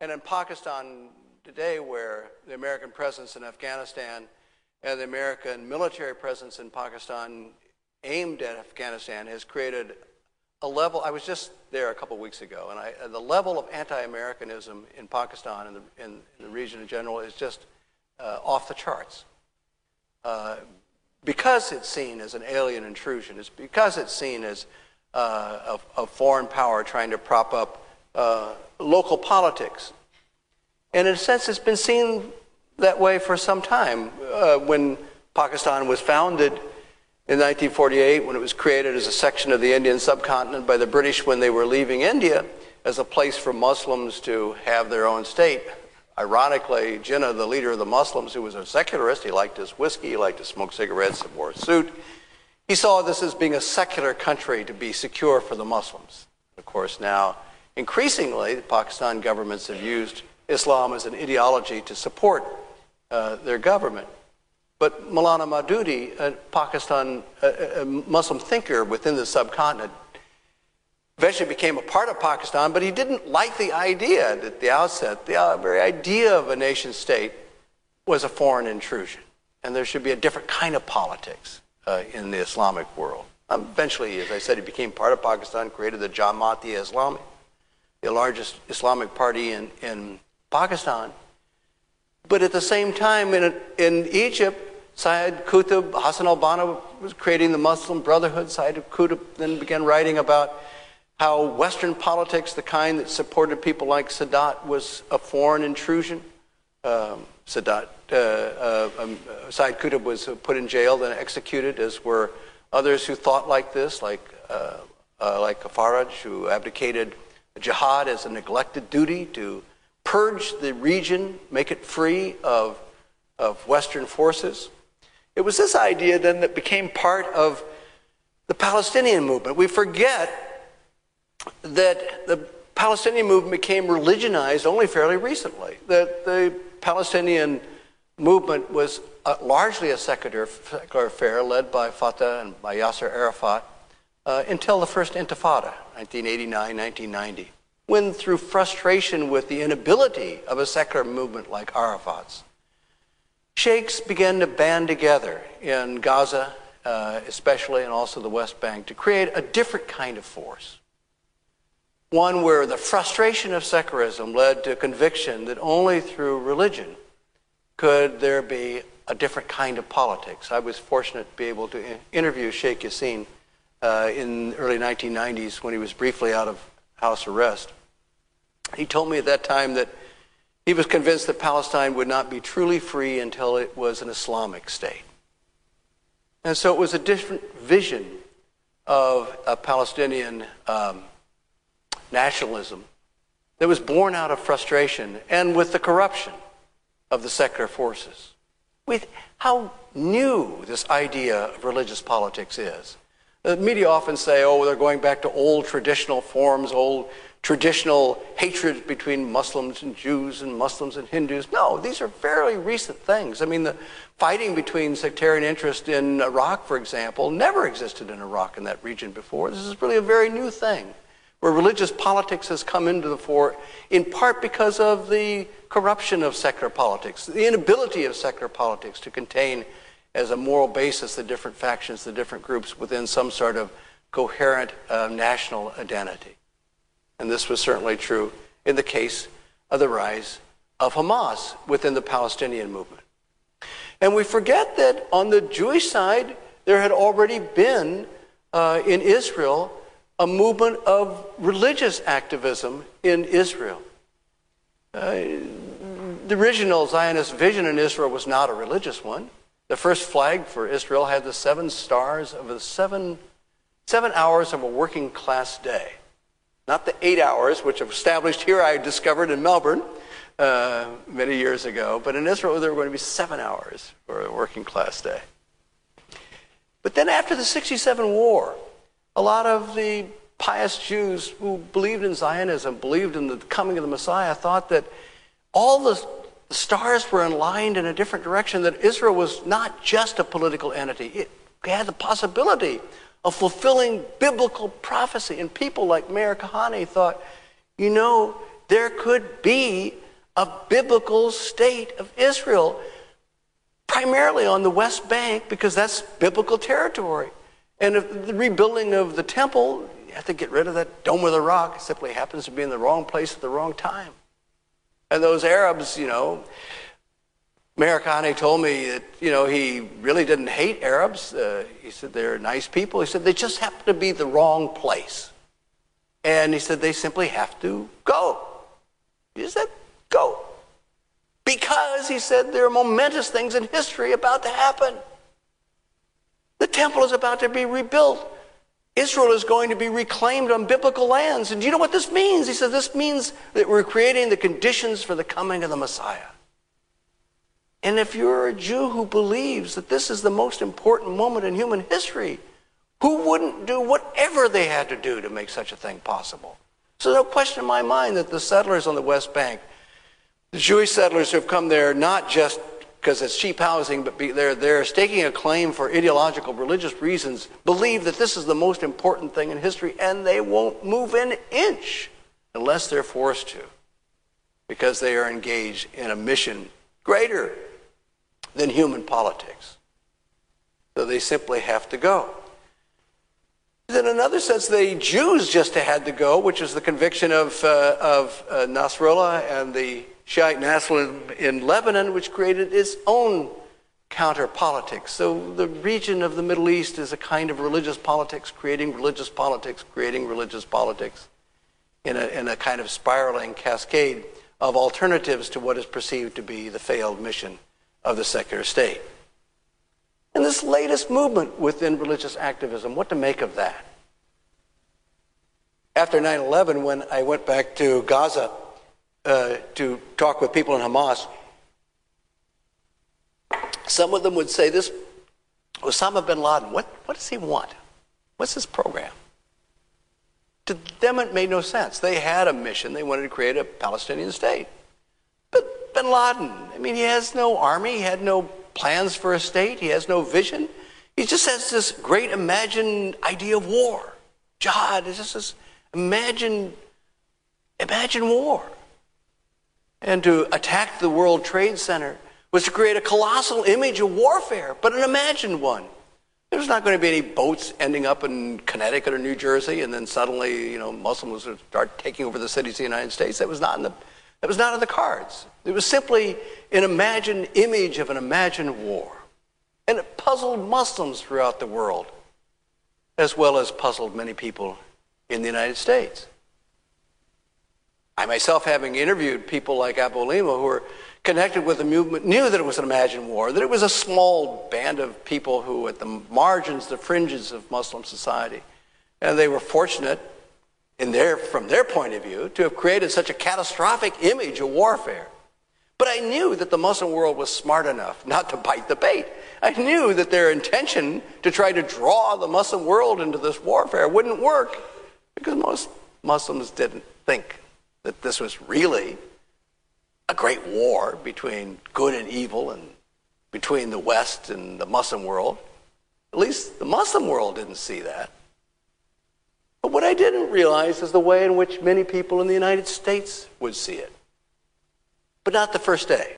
And in Pakistan today, where the American presence in Afghanistan and the American military presence in Pakistan aimed at Afghanistan has created a level. I was just there a couple of weeks ago, and I, the level of anti-Americanism in Pakistan and the, in, in the region in general is just uh, off the charts. Uh, because it's seen as an alien intrusion, it's because it's seen as uh, a, a, foreign power trying to prop up uh, local politics. And in a sense, it's been seen that way for some time. Uh, when Pakistan was founded in 1948, when it was created as a section of the Indian subcontinent by the British when they were leaving India as a place for Muslims to have their own state, Ironically, Jinnah, the leader of the Muslims, who was a secularist, he liked his whiskey, he liked to smoke cigarettes, and wore a suit. He saw this as being a secular country to be secure for the Muslims. Of course, now, increasingly, the Pakistan governments have used Islam as an ideology to support uh, their government. But Maulana Maududi, a Pakistan a, a Muslim thinker within the subcontinent, eventually became a part of Pakistan, but he didn't like the idea at the outset. The uh, very idea of a nation state was a foreign intrusion, and there should be a different kind of politics uh, in the Islamic world. Um, eventually, as I said, he became part of Pakistan, created the Jamaat-e-Islami, the largest Islamic party in, in Pakistan. But at the same time, in, in Egypt, Syed Qutb, Hassan al-Banna was creating the Muslim Brotherhood. Syed Qutb then began writing about how Western politics, the kind that supported people like Sadat, was a foreign intrusion. Um, Sadat, uh, uh, um, Said Qutb was put in jail, then executed, as were others who thought like this, like, uh, uh like Faraj, who abdicated jihad as a neglected duty to purge the region, make it free of, of Western forces. It was this idea then that became part of the Palestinian movement. We forget that the Palestinian movement became religionized only fairly recently. That the Palestinian movement was uh, largely a secular, secular, affair led by Fatah and by Yasser Arafat uh, until the first Intifada, 1989 1990, when through frustration with the inability of a secular movement like Arafat's, sheikhs began to band together in Gaza, uh, especially, and also the West Bank, to create a different kind of force one where the frustration of secularism led to conviction that only through religion could there be a different kind of politics. I was fortunate to be able to interview Sheikh Yassin uh, in the early 1990s when he was briefly out of house arrest. He told me at that time that he was convinced that Palestine would not be truly free until it was an Islamic state. And so it was a different vision of a Palestinian um, nationalism that was born out of frustration and with the corruption of the secular forces. With how new this idea of religious politics is. The media often say, oh, they're going back to old traditional forms, old traditional hatred between Muslims and Jews and Muslims and Hindus. No, these are fairly recent things. I mean, the fighting between sectarian interest in Iraq, for example, never existed in Iraq in that region before. This is really a very new thing where religious politics has come into the fore, in part because of the corruption of secular politics, the inability of secular politics to contain as a moral basis the different factions, the different groups within some sort of coherent uh, national identity. And this was certainly true in the case of the rise of Hamas within the Palestinian movement. And we forget that on the Jewish side, there had already been uh, in Israel a movement of religious activism in Israel. Uh, the original Zionist vision in Israel was not a religious one. The first flag for Israel had the seven stars of the seven, seven hours of a working class day. Not the eight hours, which I've established here I discovered in Melbourne uh, many years ago, but in Israel there were going to be seven hours for a working class day. But then after the 67 war, a lot of the pious Jews who believed in Zionism, believed in the coming of the Messiah, thought that all the stars were aligned in a different direction, that Israel was not just a political entity. It had the possibility of fulfilling biblical prophecy. And people like Meir Kahane thought, you know, there could be a biblical state of Israel, primarily on the West Bank, because that's biblical territory. And the rebuilding of the temple, you have to get rid of that dome of the rock. It simply happens to be in the wrong place at the wrong time. And those Arabs, you know, Meir Kahane told me that, you know, he really didn't hate Arabs. Uh, he said they're nice people. He said they just happen to be the wrong place. And he said they simply have to go. He said, go. Because, he said, there are momentous things in history about to happen. The temple is about to be rebuilt. Israel is going to be reclaimed on biblical lands. And do you know what this means? He said, this means that we're creating the conditions for the coming of the Messiah. And if you're a Jew who believes that this is the most important moment in human history, who wouldn't do whatever they had to do to make such a thing possible? So, no question in my mind that the settlers on the West Bank, the Jewish settlers who have come there not just because it's cheap housing, but they're, they're staking a claim for ideological, religious reasons, believe that this is the most important thing in history, and they won't move an inch unless they're forced to, because they are engaged in a mission greater than human politics. So they simply have to go. In another sense, the Jews just had to go, which is the conviction of, uh, of uh, Nasrallah and the Shiite nationalism in Lebanon, which created its own counter politics. So the region of the Middle East is a kind of religious politics, creating religious politics, creating religious politics in a, in a kind of spiraling cascade of alternatives to what is perceived to be the failed mission of the secular state. And this latest movement within religious activism, what to make of that? After 9 11, when I went back to Gaza uh, to talk with people in Hamas, some of them would say, This Osama bin Laden, what, what does he want? What's his program? To them, it made no sense. They had a mission, they wanted to create a Palestinian state. But bin Laden, I mean, he has no army, he had no plans for a state, he has no vision. He just has this great imagined idea of war. Jihad is just this imagined, imagine war. And to attack the World Trade Center was to create a colossal image of warfare, but an imagined one. There's not going to be any boats ending up in Connecticut or New Jersey, and then suddenly, you know, Muslims would start taking over the cities of the United States. That was not in the, that was not in the cards. It was simply an imagined image of an imagined war. And it puzzled Muslims throughout the world, as well as puzzled many people in the United States. I myself, having interviewed people like Abouhalima who were connected with the movement, knew that it was an imagined war, that it was a small band of people who, at the margins, the fringes of Muslim society, and they were fortunate, in their, from their point of view, to have created such a catastrophic image of warfare. But I knew that the Muslim world was smart enough not to bite the bait. I knew that their intention to try to draw the Muslim world into this warfare wouldn't work because most Muslims didn't think that this was really a great war between good and evil and between the West and the Muslim world. At least the Muslim world didn't see that. I didn't realize is the way in which many people in the United States would see it. But not the first day.